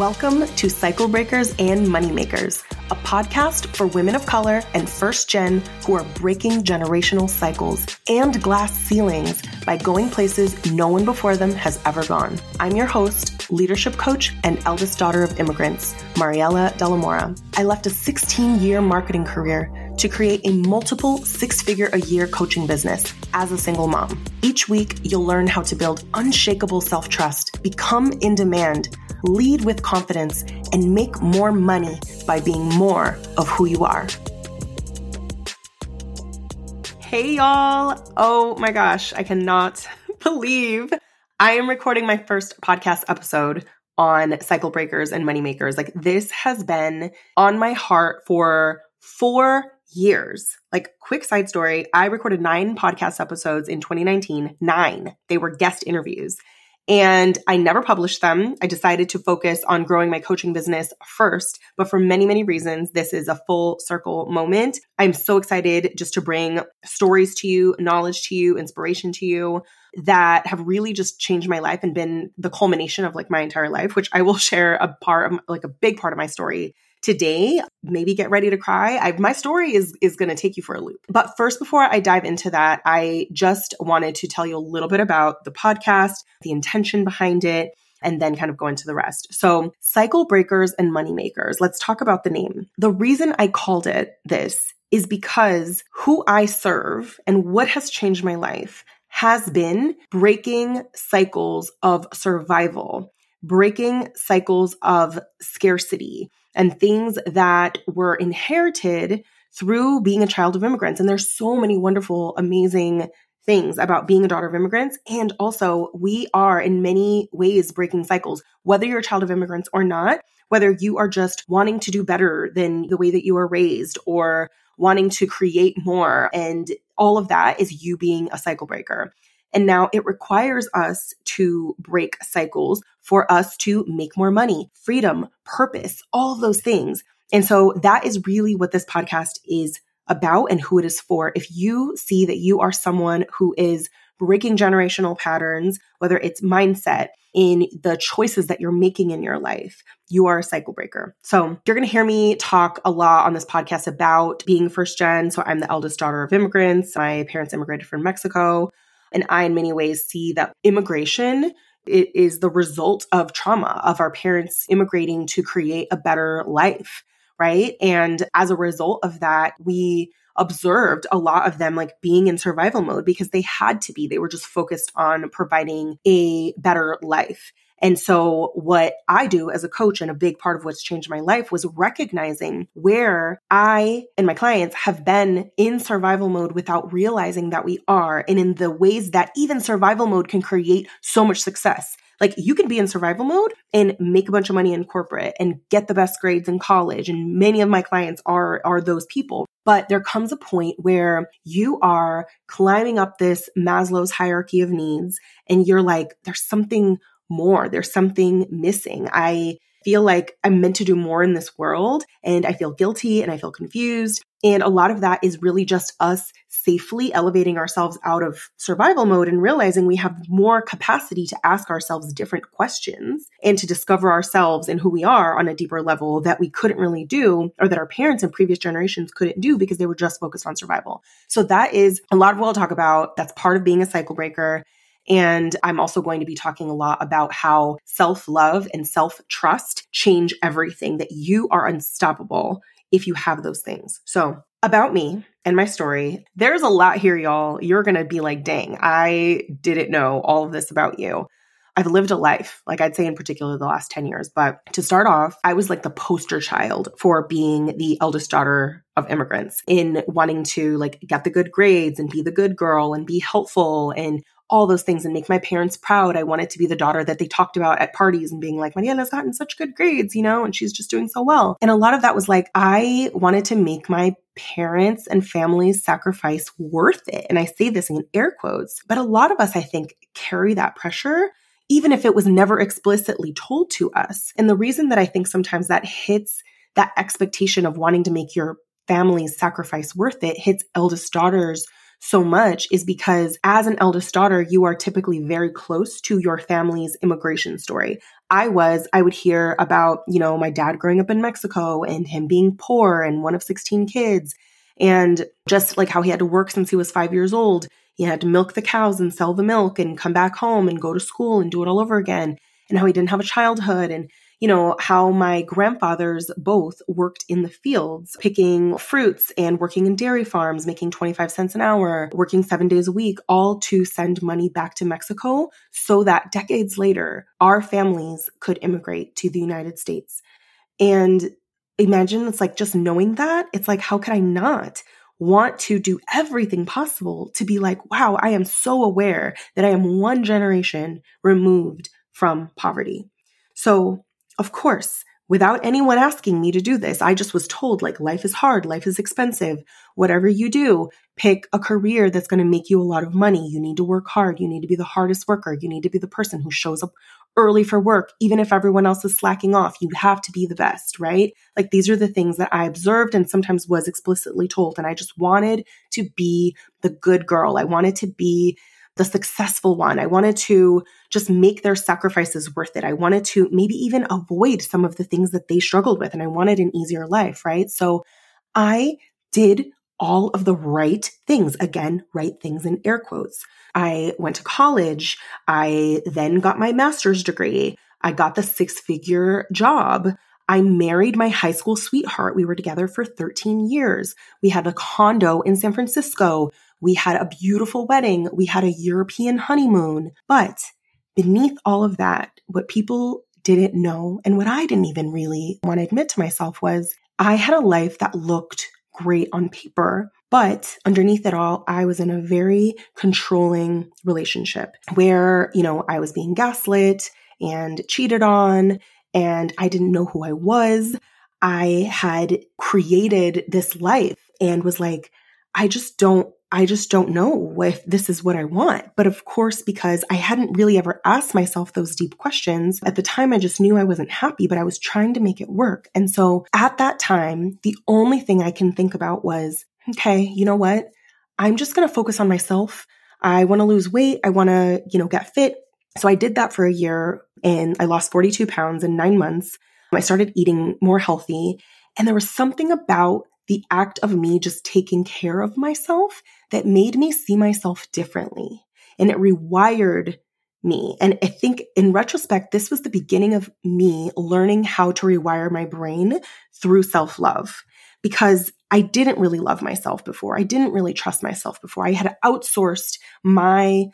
Welcome to Cycle Breakers and Moneymakers, a podcast for women of color and first gen who are breaking generational cycles and glass ceilings by going places no one before them has ever gone. I'm your host, leadership coach, and eldest daughter of immigrants, Mariela Delamora. I left a 16 year marketing career to create a multiple six figure a year coaching business as a single mom. Each week, you'll learn how to build unshakable self trust, become in demand, lead with confidence, and make more money by being more of who you are. Hey, y'all. Oh my gosh, I cannot believe I am recording my first podcast episode on cycle breakers and moneymakers. Like, this has been on my heart for four years. Like, quick side story I recorded nine podcast episodes in 2019, nine. They were guest interviews. And I never published them. I decided to focus on growing my coaching business first. But for many, many reasons, this is a full circle moment. I'm so excited just to bring stories to you, knowledge to you, inspiration to you that have really just changed my life and been the culmination of like my entire life, which I will share a part of like a big part of my story today maybe get ready to cry I, my story is is going to take you for a loop but first before i dive into that i just wanted to tell you a little bit about the podcast the intention behind it and then kind of go into the rest. So, cycle breakers and money makers. Let's talk about the name. The reason I called it this is because who I serve and what has changed my life has been breaking cycles of survival, breaking cycles of scarcity, and things that were inherited through being a child of immigrants. And there's so many wonderful, amazing things about being a daughter of immigrants. And also, we are in many ways breaking cycles, whether you're a child of immigrants or not, whether you are just wanting to do better than the way that you were raised or wanting to create more. And all of that is you being a cycle breaker. And now it requires us to break cycles for us to make more money, freedom, purpose, all those things. And so that is really what this podcast is about and who it is for. If you see that you are someone who is breaking generational patterns, whether it's mindset, in the choices that you're making in your life, you are a cycle breaker. So you're going to hear me talk a lot on this podcast about being first gen. So I'm the eldest daughter of immigrants. My parents immigrated from Mexico. And I, in many ways, see that immigration it is the result of trauma of our parents immigrating to create a better life, right? And as a result of that, we observed a lot of them like being in survival mode because they had to be. They were just focused on providing a better life. And so, what I do as a coach, and a big part of what's changed my life, was recognizing where I and my clients have been in survival mode without realizing that we are, and in the ways that even survival mode can create so much success. Like you can be in survival mode and make a bunch of money in corporate and get the best grades in college. And many of my clients are, are those people. But there comes a point where you are climbing up this Maslow's hierarchy of needs and you're like, there's something more. There's something missing. I feel like I'm meant to do more in this world and I feel guilty and I feel confused. And a lot of that is really just us safely elevating ourselves out of survival mode and realizing we have more capacity to ask ourselves different questions and to discover ourselves and who we are on a deeper level that we couldn't really do or that our parents and previous generations couldn't do because they were just focused on survival. So that is a lot of what I'll talk about. That's part of being a cycle breaker. And I'm also going to be talking a lot about how self love and self trust change everything, that you are unstoppable if you have those things. So, about me and my story, there's a lot here, y'all. You're going to be like, dang, I didn't know all of this about you. I've lived a life, like I'd say in particular the last 10 years. But to start off, I was like the poster child for being the eldest daughter of immigrants in wanting to like get the good grades and be the good girl and be helpful and all those things and make my parents proud. I wanted to be the daughter that they talked about at parties and being like, Mariela's gotten such good grades, you know, and she's just doing so well. And a lot of that was like, I wanted to make my parents and family's sacrifice worth it. And I say this in air quotes, but a lot of us, I think, carry that pressure. Even if it was never explicitly told to us. And the reason that I think sometimes that hits that expectation of wanting to make your family's sacrifice worth it hits eldest daughters so much is because as an eldest daughter, you are typically very close to your family's immigration story. I was, I would hear about, you know, my dad growing up in Mexico and him being poor and one of 16 kids and just like how he had to work since he was five years old. He had to milk the cows and sell the milk and come back home and go to school and do it all over again. And how he didn't have a childhood and you know, how my grandfathers both worked in the fields, picking fruits and working in dairy farms, making 25 cents an hour, working seven days a week, all to send money back to Mexico so that decades later, our families could immigrate to the United States. And imagine it's like just knowing that, it's like, how could I not? want to do everything possible to be like, wow, I am so aware that I am one generation removed from poverty. So of course, without anyone asking me to do this, I just was told like life is hard, life is expensive. Whatever you do, pick a career that's going to make you a lot of money. You need to work hard. You need to be the hardest worker. You need to be the person who shows up early for work, even if everyone else is slacking off. You have to be the best, right? Like these are the things that I observed and sometimes was explicitly told. And I just wanted to be the good girl. I wanted to be the successful one. I wanted to just make their sacrifices worth it. I wanted to maybe even avoid some of the things that they struggled with and I wanted an easier life, right? So I did all of the right things. Again, right things in air quotes. I went to college. I then got my master's degree. I got the six figure job. I married my high school sweetheart. We were together for 13 years. We had a condo in San Francisco. We had a beautiful wedding. We had a European honeymoon. But beneath all of that, what people didn't know and what I didn't even really want to admit to myself was I had a life that looked great on paper. But underneath it all, I was in a very controlling relationship where, you know, I was being gaslit and cheated on, and I didn't know who I was. I had created this life and was like, I just don't I just don't know if this is what I want. But of course, because I hadn't really ever asked myself those deep questions, at the time I just knew I wasn't happy, but I was trying to make it work. And so at that time, the only thing I can think about was, okay, you know what? I'm just going to focus on myself. I want to lose weight. I want to, you know, get fit. So I did that for a year and I lost 42 pounds in nine months. I started eating more healthy. And there was something about the act of me just taking care of myself that made me see myself differently. And it rewired me. And I think in retrospect, this was the beginning of me learning how to rewire my brain through self love because I didn't really love myself before. I didn't really trust myself before. I had outsourced my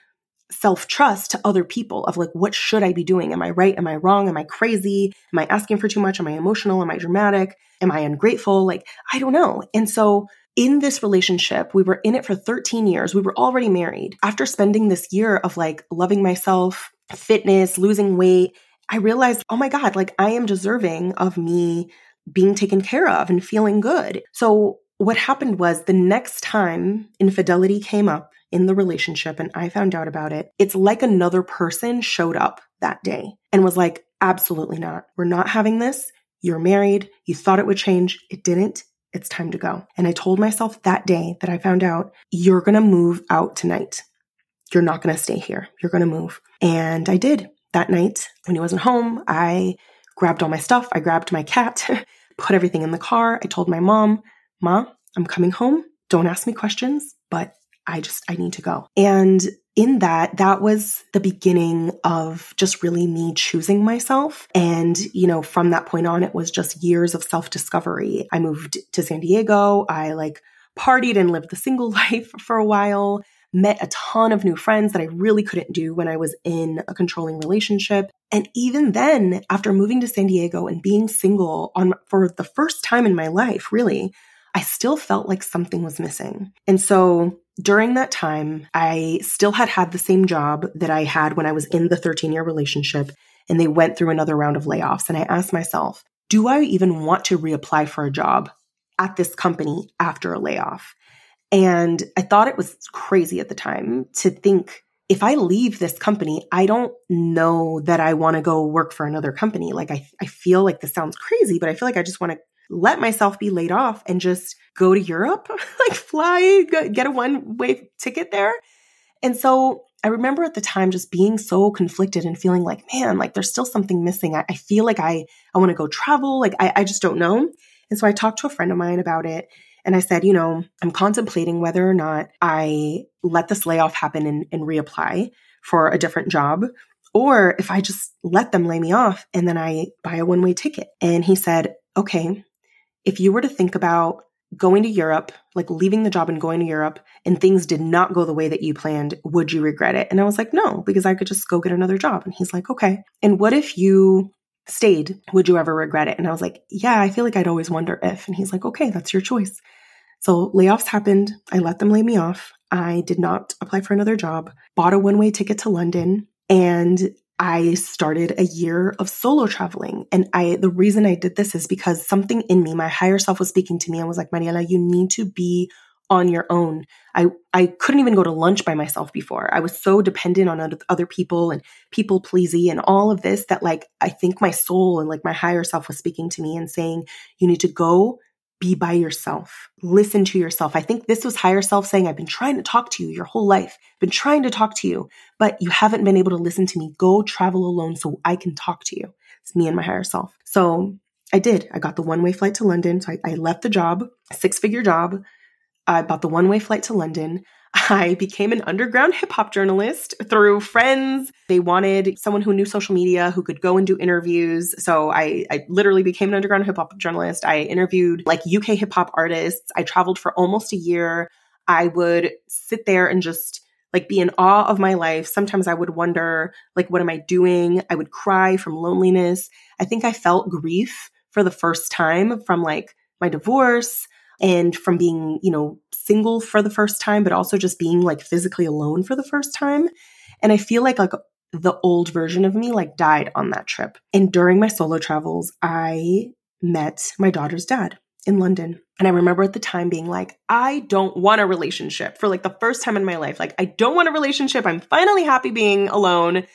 self trust to other people of like, what should I be doing? Am I right? Am I wrong? Am I crazy? Am I asking for too much? Am I emotional? Am I dramatic? Am I ungrateful? Like, I don't know. And so in this relationship, we were in it for 13 years. We were already married. After spending this year of like loving myself, fitness, losing weight, I realized, oh my God, like I am deserving of me being taken care of and feeling good. So what happened was the next time infidelity came up, in the relationship and I found out about it, it's like another person showed up that day and was like, absolutely not. We're not having this. You're married. You thought it would change. It didn't. It's time to go. And I told myself that day that I found out, you're going to move out tonight. You're not going to stay here. You're going to move. And I did. That night, when he wasn't home, I grabbed all my stuff. I grabbed my cat, put everything in the car. I told my mom, Ma, I'm coming home. Don't ask me questions, but I just, I need to go. And in that, that was the beginning of just really me choosing myself. And, you know, from that point on, it was just years of self discovery. I moved to San Diego. I like partied and lived the single life for a while, met a ton of new friends that I really couldn't do when I was in a controlling relationship. And even then, after moving to San Diego and being single on for the first time in my life, really, I still felt like something was missing. And so during that time, I still had had the same job that I had when I was in the 13 year relationship, and they went through another round of layoffs. And I asked myself, do I even want to reapply for a job at this company after a layoff? And I thought it was crazy at the time to think if I leave this company, I don't know that I want to go work for another company. Like, I, I feel like this sounds crazy, but I feel like I just want to let myself be laid off and just go to Europe, like fly, get a one way ticket there. And so I remember at the time just being so conflicted and feeling like, man, like there's still something missing. I, I feel like I, I want to go travel. Like I, I just don't know. And so I talked to a friend of mine about it. And I said, you know, I'm contemplating whether or not I let this layoff happen and, and reapply for a different job or if I just let them lay me off and then I buy a one way ticket. And he said, okay, if you were to think about going to Europe, like leaving the job and going to Europe, and things did not go the way that you planned, would you regret it? And I was like, no, because I could just go get another job. And he's like, okay. And what if you stayed? Would you ever regret it? And I was like, yeah, I feel like I'd always wonder if. And he's like, okay, that's your choice. So layoffs happened. I let them lay me off. I did not apply for another job, bought a one way ticket to London, and I started a year of solo traveling. And I, the reason I did this is because something in me, my higher self was speaking to me and was like, Mariela, you need to be on your own. I, I couldn't even go to lunch by myself before. I was so dependent on other people and people pleasy and all of this that like, I think my soul and like my higher self was speaking to me and saying, you need to go be by yourself. Listen to yourself. I think this was higher self saying, I've been trying to talk to you your whole life, been trying to talk to you, but you haven't been able to listen to me. Go travel alone so I can talk to you. It's me and my higher self. So I did. I got the one way flight to London. So I, I left the job, six figure job. I bought the one way flight to London. I became an underground hip hop journalist through friends. They wanted someone who knew social media who could go and do interviews. So I, I literally became an underground hip hop journalist. I interviewed like UK hip hop artists. I traveled for almost a year. I would sit there and just like be in awe of my life. Sometimes I would wonder, like, what am I doing? I would cry from loneliness. I think I felt grief for the first time from like my divorce and from being, you know, single for the first time, but also just being like physically alone for the first time. And I feel like like the old version of me like died on that trip. And during my solo travels, I met my daughter's dad in London. And I remember at the time being like, I don't want a relationship for like the first time in my life. Like, I don't want a relationship. I'm finally happy being alone.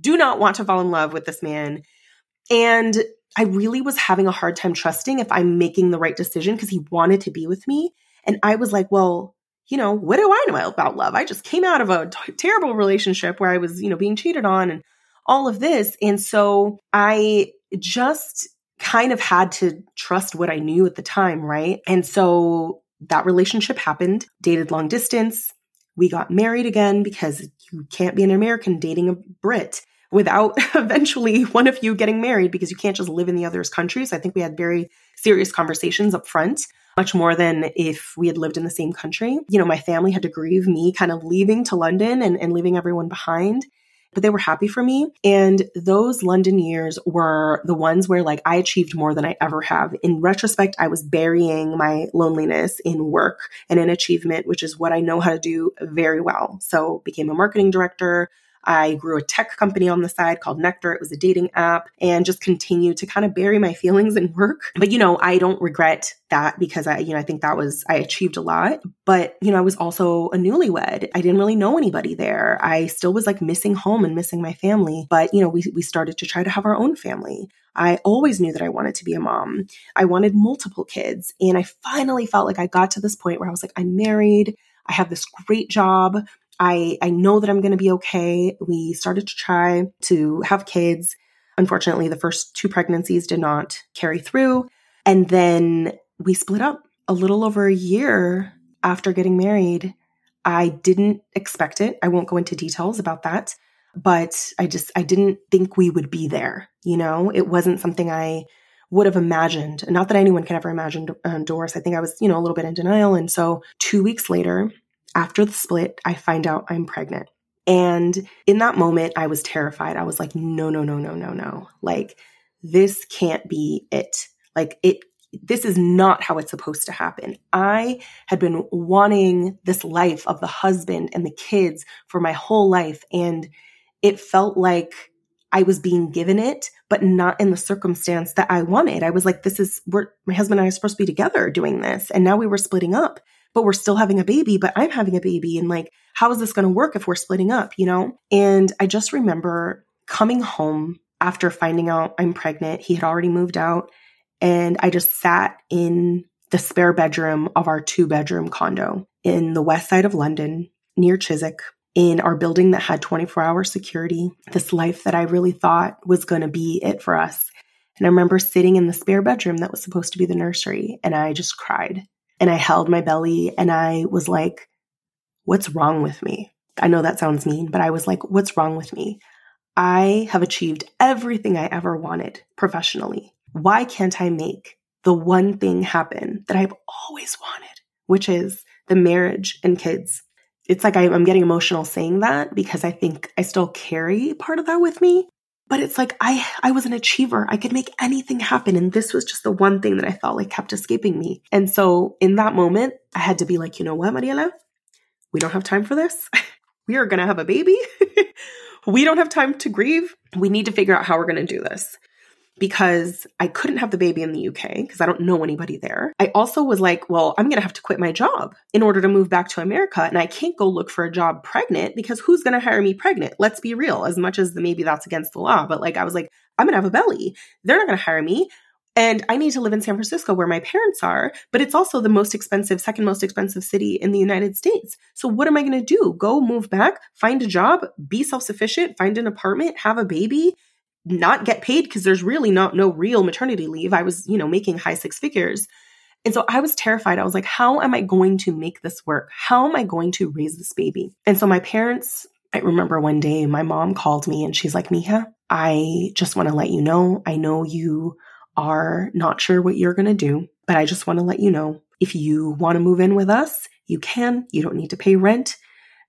Do not want to fall in love with this man. And I really was having a hard time trusting if I'm making the right decision because he wanted to be with me. And I was like, well, you know, what do I know about love? I just came out of a t- terrible relationship where I was, you know, being cheated on and all of this. And so I just kind of had to trust what I knew at the time, right? And so that relationship happened, dated long distance. We got married again because you can't be an American dating a Brit without eventually one of you getting married because you can't just live in the other's countries. I think we had very serious conversations up front, much more than if we had lived in the same country. You know, my family had to grieve me kind of leaving to London and, and leaving everyone behind. But they were happy for me. And those London years were the ones where like I achieved more than I ever have. In retrospect, I was burying my loneliness in work and in achievement, which is what I know how to do very well. So became a marketing director, I grew a tech company on the side called Nectar. It was a dating app and just continued to kind of bury my feelings in work. But, you know, I don't regret that because I, you know, I think that was, I achieved a lot. But, you know, I was also a newlywed. I didn't really know anybody there. I still was like missing home and missing my family. But, you know, we, we started to try to have our own family. I always knew that I wanted to be a mom. I wanted multiple kids. And I finally felt like I got to this point where I was like, I'm married. I have this great job. I, I know that I'm going to be okay. We started to try to have kids. Unfortunately, the first two pregnancies did not carry through. And then we split up a little over a year after getting married. I didn't expect it. I won't go into details about that, but I just, I didn't think we would be there. You know, it wasn't something I would have imagined. And not that anyone can ever imagine uh, divorce. I think I was, you know, a little bit in denial. And so two weeks later, after the split, I find out I'm pregnant. And in that moment, I was terrified. I was like, no, no, no, no, no, no. Like, this can't be it. Like, it, this is not how it's supposed to happen. I had been wanting this life of the husband and the kids for my whole life. And it felt like I was being given it, but not in the circumstance that I wanted. I was like, this is, we're, my husband and I are supposed to be together doing this. And now we were splitting up but we're still having a baby, but I'm having a baby. And like, how is this going to work if we're splitting up, you know? And I just remember coming home after finding out I'm pregnant. He had already moved out. And I just sat in the spare bedroom of our two bedroom condo in the west side of London near Chiswick in our building that had 24 hour security, this life that I really thought was going to be it for us. And I remember sitting in the spare bedroom that was supposed to be the nursery and I just cried and I held my belly and I was like, what's wrong with me? I know that sounds mean, but I was like, what's wrong with me? I have achieved everything I ever wanted professionally. Why can't I make the one thing happen that I've always wanted, which is the marriage and kids? It's like I, am getting emotional saying that because I think I still carry part of that with me. But it's like I I was an achiever. I could make anything happen and this was just the one thing that I felt like kept escaping me. And so in that moment, I had to be like, "You know what, Mariela? We don't have time for this. we are going to have a baby. we don't have time to grieve. We need to figure out how we're going to do this." Because I couldn't have the baby in the UK because I don't know anybody there. I also was like, well, I'm going to have to quit my job in order to move back to America. And I can't go look for a job pregnant because who's going to hire me pregnant? Let's be real, as much as maybe that's against the law. But like, I was like, I'm going to have a belly. They're not going to hire me. And I need to live in San Francisco where my parents are, but it's also the most expensive, second most expensive city in the United States. So what am I going to do? Go move back, find a job, be self sufficient, find an apartment, have a baby, not get paid because there's really not no real maternity leave. I was, you know, making high six figures. And so I was terrified. I was like, how am I going to make this work? How am I going to raise this baby? And so my parents, I remember one day my mom called me and she's like, Mija, I just want to let you know. I know you are not sure what you're going to do, but I just want to let you know if you want to move in with us, you can. You don't need to pay rent.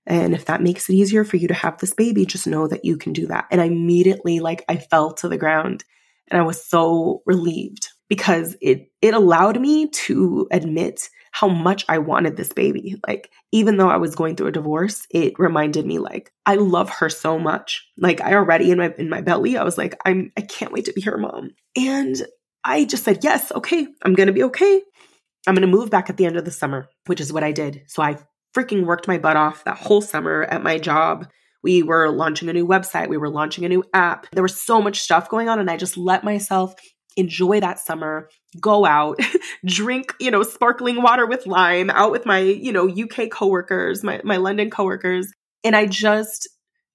And if that makes it easier for you to have this baby, just know that you can do that. And I immediately, like, I fell to the ground and I was so relieved because it, it allowed me to admit how much I wanted this baby. Like, even though I was going through a divorce, it reminded me like, I love her so much. Like, I already in my, in my belly, I was like, I'm, I can't wait to be her mom. And I just said, yes, okay, I'm going to be okay. I'm going to move back at the end of the summer, which is what I did. So I freaking worked my butt off that whole summer at my job. We were launching a new website, we were launching a new app. There was so much stuff going on, and I just let myself enjoy that summer, go out, drink, you know, sparkling water with lime, out with my, you know, UK coworkers, my, my London coworkers. And I just,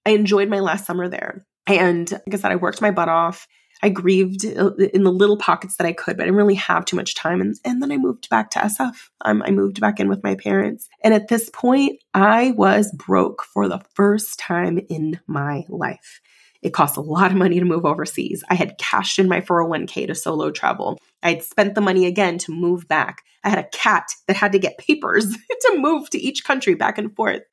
I enjoyed my last summer there. And like I said, I worked my butt off. I grieved in the little pockets that I could, but I didn't really have too much time. And, and then I moved back to SF. Um, I moved back in with my parents. And at this point, I was broke for the first time in my life. It cost a lot of money to move overseas. I had cashed in my 401k to solo travel. I had spent the money again to move back. I had a cat that had to get papers to move to each country back and forth.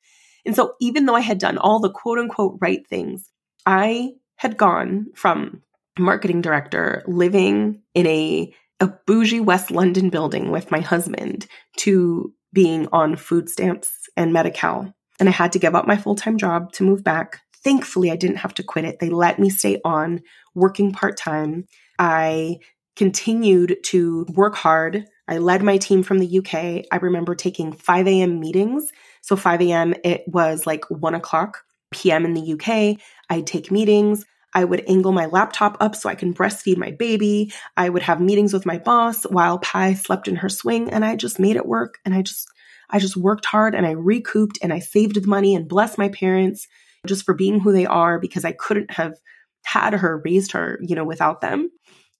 And so, even though I had done all the quote unquote right things, I had gone from marketing director living in a, a bougie West London building with my husband to being on food stamps and Medi-Cal. And I had to give up my full time job to move back. Thankfully, I didn't have to quit it. They let me stay on working part time. I continued to work hard. I led my team from the UK. I remember taking 5 a.m. meetings. So 5 a.m., it was like 1 o'clock p.m. in the UK. I'd take meetings. I would angle my laptop up so I can breastfeed my baby. I would have meetings with my boss while Pi slept in her swing and I just made it work and I just I just worked hard and I recouped and I saved the money and blessed my parents just for being who they are because I couldn't have had her raised her, you know, without them.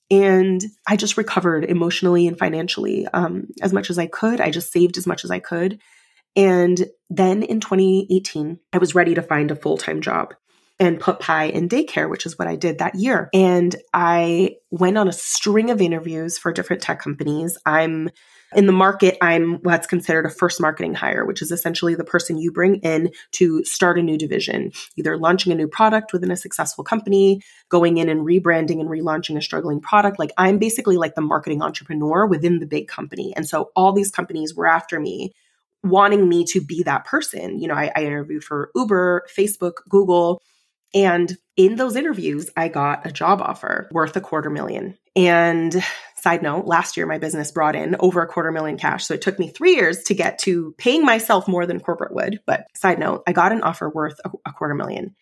And I just recovered emotionally and financially um, as much as I could. I just saved as much as I could. And then in 2018, I was ready to find a full time job and put Pi in daycare, which is what I did that year. And I went on a string of interviews for different tech companies. I'm in the market, I'm what's considered a first marketing hire, which is essentially the person you bring in to start a new division, either launching a new product within a successful company, going in and rebranding and relaunching a struggling product. Like I'm basically like the marketing entrepreneur within the big company. And so all these companies were after me wanting me to be that person. You know, I, I interviewed for Uber, Facebook, Google, and in those interviews, I got a job offer worth a quarter million. And side note, last year my business brought in over a quarter million cash. So it took me three years to get to paying myself more than corporate would. But side note, I got an offer worth a, a quarter million.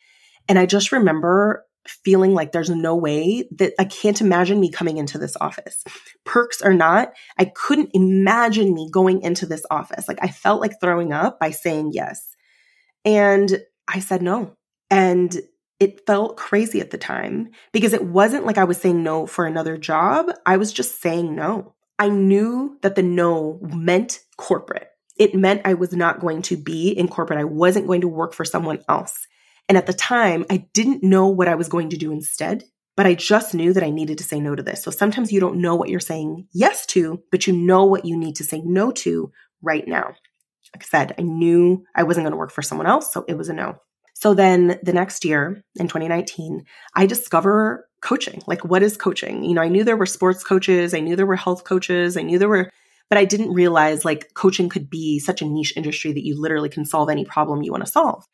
And I just remember feeling like there's no way that I can't imagine me coming into this office. Perks or not, I couldn't imagine me going into this office. Like I felt like throwing up by saying yes. And I said no. And it felt crazy at the time because it wasn't like I was saying no for another job. I was just saying no. I knew that the no meant corporate. It meant I was not going to be in corporate. I wasn't going to work for someone else. And at the time, I didn't know what I was going to do instead, but I just knew that I needed to say no to this. So sometimes you don't know what you're saying yes to, but you know what you need to say no to right now. Like I said, I knew I wasn't going to work for someone else, so it was a no. So then the next year in 2019, I discover coaching. Like, what is coaching? You know, I knew there were sports coaches, I knew there were health coaches, I knew there were, but I didn't realize like coaching could be such a niche industry that you literally can solve any problem you want to solve.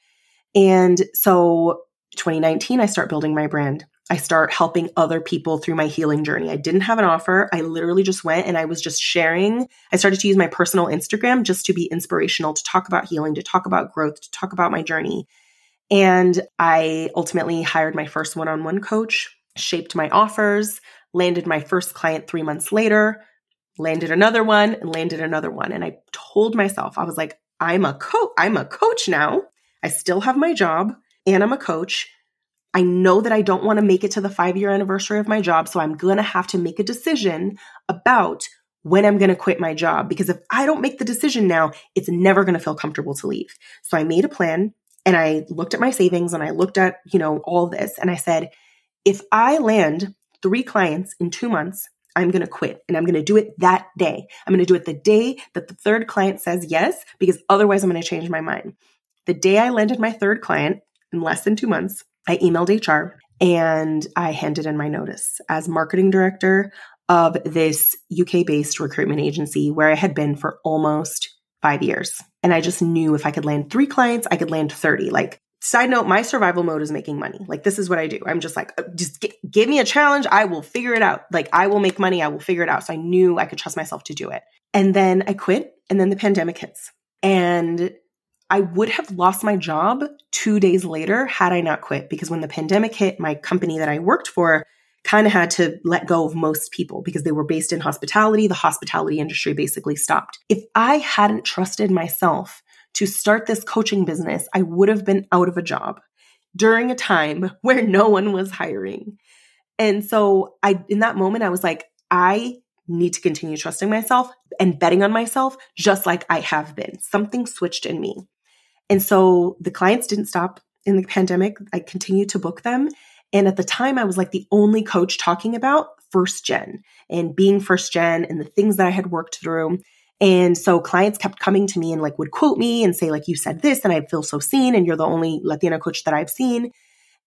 And so 2019, I start building my brand. I start helping other people through my healing journey. I didn't have an offer. I literally just went and I was just sharing. I started to use my personal Instagram just to be inspirational, to talk about healing, to talk about growth, to talk about my journey. And I ultimately hired my first one on one coach, shaped my offers, landed my first client three months later, landed another one, and landed another one. And I told myself, I was like, I'm a coach. I'm a coach now. I still have my job and I'm a coach. I know that I don't want to make it to the five year anniversary of my job. So I'm going to have to make a decision about when I'm going to quit my job. Because if I don't make the decision now, it's never going to feel comfortable to leave. So I made a plan and I looked at my savings and I looked at, you know, all this and I said, if I land three clients in two months, I'm going to quit and I'm going to do it that day. I'm going to do it the day that the third client says yes, because otherwise I'm going to change my mind. The day I landed my third client in less than two months, I emailed HR and I handed in my notice as marketing director of this UK based recruitment agency where I had been for almost five years. And I just knew if I could land three clients, I could land 30. Like, side note, my survival mode is making money. Like, this is what I do. I'm just like, uh, just g- give me a challenge. I will figure it out. Like, I will make money. I will figure it out. So I knew I could trust myself to do it. And then I quit. And then the pandemic hits. And I would have lost my job two days later had I not quit because when the pandemic hit, my company that I worked for kind of had to let go of most people because they were based in hospitality. The hospitality industry basically stopped. If I hadn't trusted myself to start this coaching business, I would have been out of a job during a time where no one was hiring. And so I in that moment I was like I need to continue trusting myself and betting on myself just like I have been. Something switched in me. And so the clients didn't stop in the pandemic. I continued to book them and at the time, I was like the only coach talking about first gen and being first gen and the things that I had worked through. And so clients kept coming to me and like would quote me and say, like, you said this, and I feel so seen, and you're the only Latina coach that I've seen.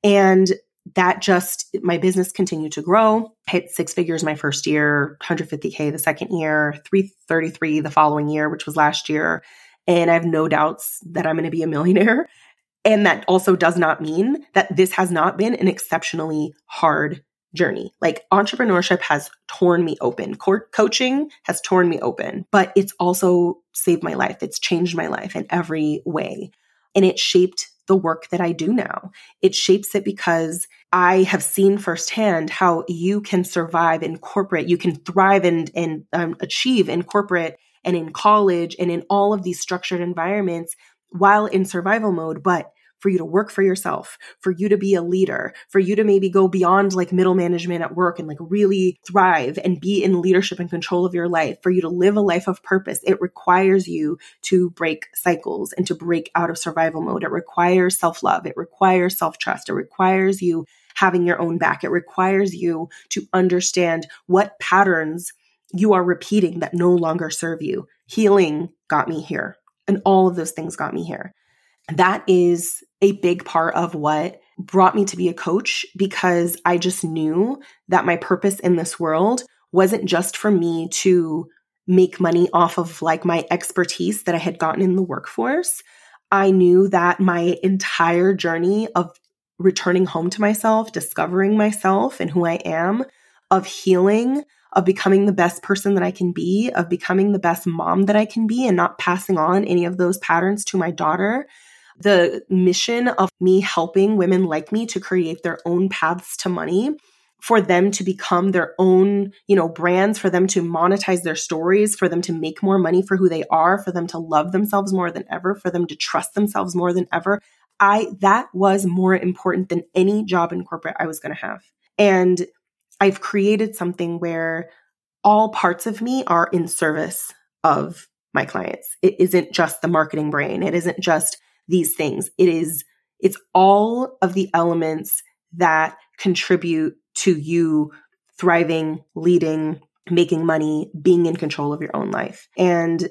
And that just my business continued to grow hit six figures my first year 150k the second year 333 the following year which was last year and i have no doubts that i'm going to be a millionaire and that also does not mean that this has not been an exceptionally hard journey. Like entrepreneurship has torn me open. Co- coaching has torn me open, but it's also saved my life. It's changed my life in every way. And it shaped the work that I do now. It shapes it because I have seen firsthand how you can survive in corporate, you can thrive and, and um, achieve in corporate and in college and in all of these structured environments while in survival mode, but for you to work for yourself, for you to be a leader, for you to maybe go beyond like middle management at work and like really thrive and be in leadership and control of your life, for you to live a life of purpose, it requires you to break cycles and to break out of survival mode. It requires self love. It requires self trust. It requires you having your own back. It requires you to understand what patterns you are repeating that no longer serve you. Healing got me here. And all of those things got me here. That is a big part of what brought me to be a coach because I just knew that my purpose in this world wasn't just for me to make money off of like my expertise that I had gotten in the workforce. I knew that my entire journey of returning home to myself, discovering myself and who I am, of healing, of becoming the best person that I can be, of becoming the best mom that I can be, and not passing on any of those patterns to my daughter the mission of me helping women like me to create their own paths to money for them to become their own, you know, brands, for them to monetize their stories, for them to make more money for who they are, for them to love themselves more than ever, for them to trust themselves more than ever. I that was more important than any job in corporate I was going to have. And I've created something where all parts of me are in service of my clients. It isn't just the marketing brain. It isn't just these things. It is it's all of the elements that contribute to you thriving, leading, making money, being in control of your own life. And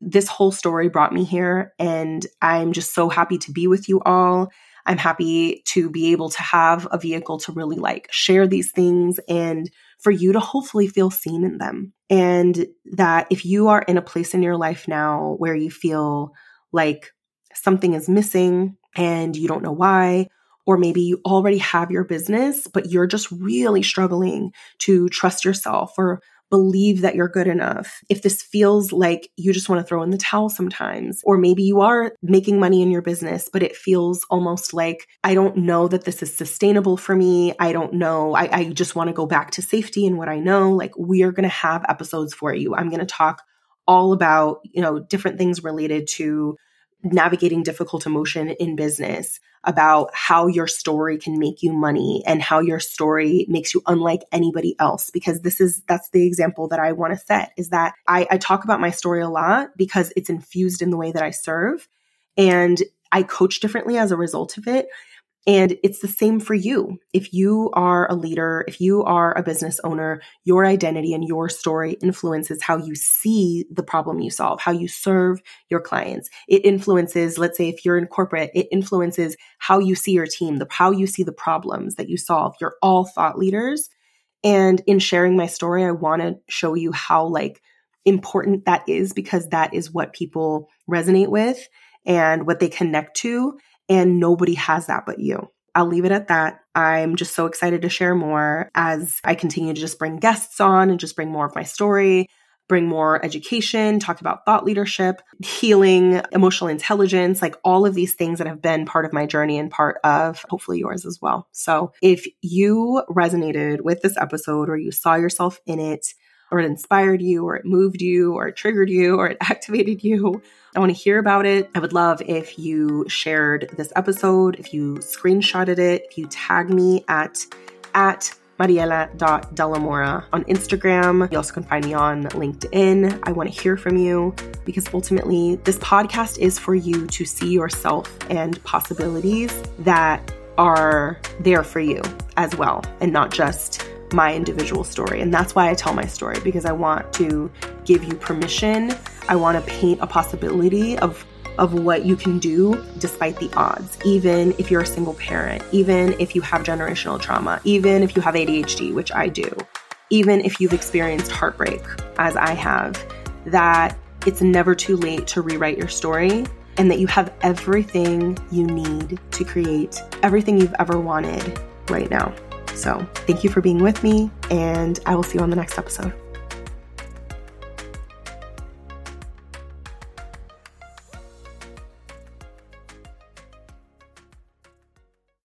this whole story brought me here. And I'm just so happy to be with you all. I'm happy to be able to have a vehicle to really like share these things and for you to hopefully feel seen in them. And that if you are in a place in your life now where you feel like something is missing and you don't know why, or maybe you already have your business, but you're just really struggling to trust yourself or believe that you're good enough. If this feels like you just want to throw in the towel sometimes, or maybe you are making money in your business, but it feels almost like, I don't know that this is sustainable for me. I don't know. I, I just want to go back to safety and what I know. Like, we are going to have episodes for you. I'm going to talk all about, you know, different things related to navigating difficult emotion in business, about how your story can make you money and how your story makes you unlike anybody else. Because this is, that's the example that I want to set is that I, I talk about my story a lot because it's infused in the way that I serve. And I coach differently as a result of it. And it's the same for you. If you are a leader, if you are a business owner, your identity and your story influences how you see the problem you solve, how you serve your clients. It influences, let's say, if you're in corporate, it influences how you see your team, the, how you see the problems that you solve. You're all thought leaders. And in sharing my story, I want to show you how like important that is because that is what people resonate with and what they connect to and nobody has that but you. I'll leave it at that. I'm just so excited to share more as I continue to just bring guests on and just bring more of my story, bring more education, talk about thought leadership, healing, emotional intelligence, like all of these things that have been part of my journey and part of hopefully yours as well. So if you resonated with this episode or you saw yourself in it, or it inspired you, or it moved you, or it triggered you, or it activated you, I want to hear about it. I would love if you shared this episode, if you screenshotted it, if you tag me at at mariela.delamora on Instagram. You also can find me on LinkedIn. I want to hear from you because ultimately, this podcast is for you to see yourself and possibilities that are there for you as well, and not just my individual story. And that's why I tell my story because I want to give you permission. I want to paint a possibility of of what you can do despite the odds, even if you're a single parent, even if you have generational trauma, even if you have ADHD, which I do, even if you've experienced heartbreak, as I have, that it's never too late to rewrite your story and that you have everything you need to create everything you've ever wanted right now. So, thank you for being with me, and I will see you on the next episode.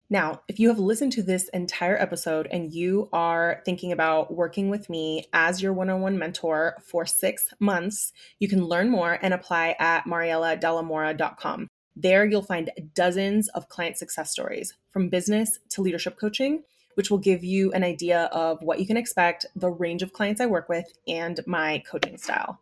Now, if you have listened to this entire episode and you are thinking about working with me as your one on one mentor for six months, you can learn more and apply at marieladelamora.com. There, you'll find dozens of client success stories from business to leadership coaching which will give you an idea of what you can expect, the range of clients I work with, and my coaching style.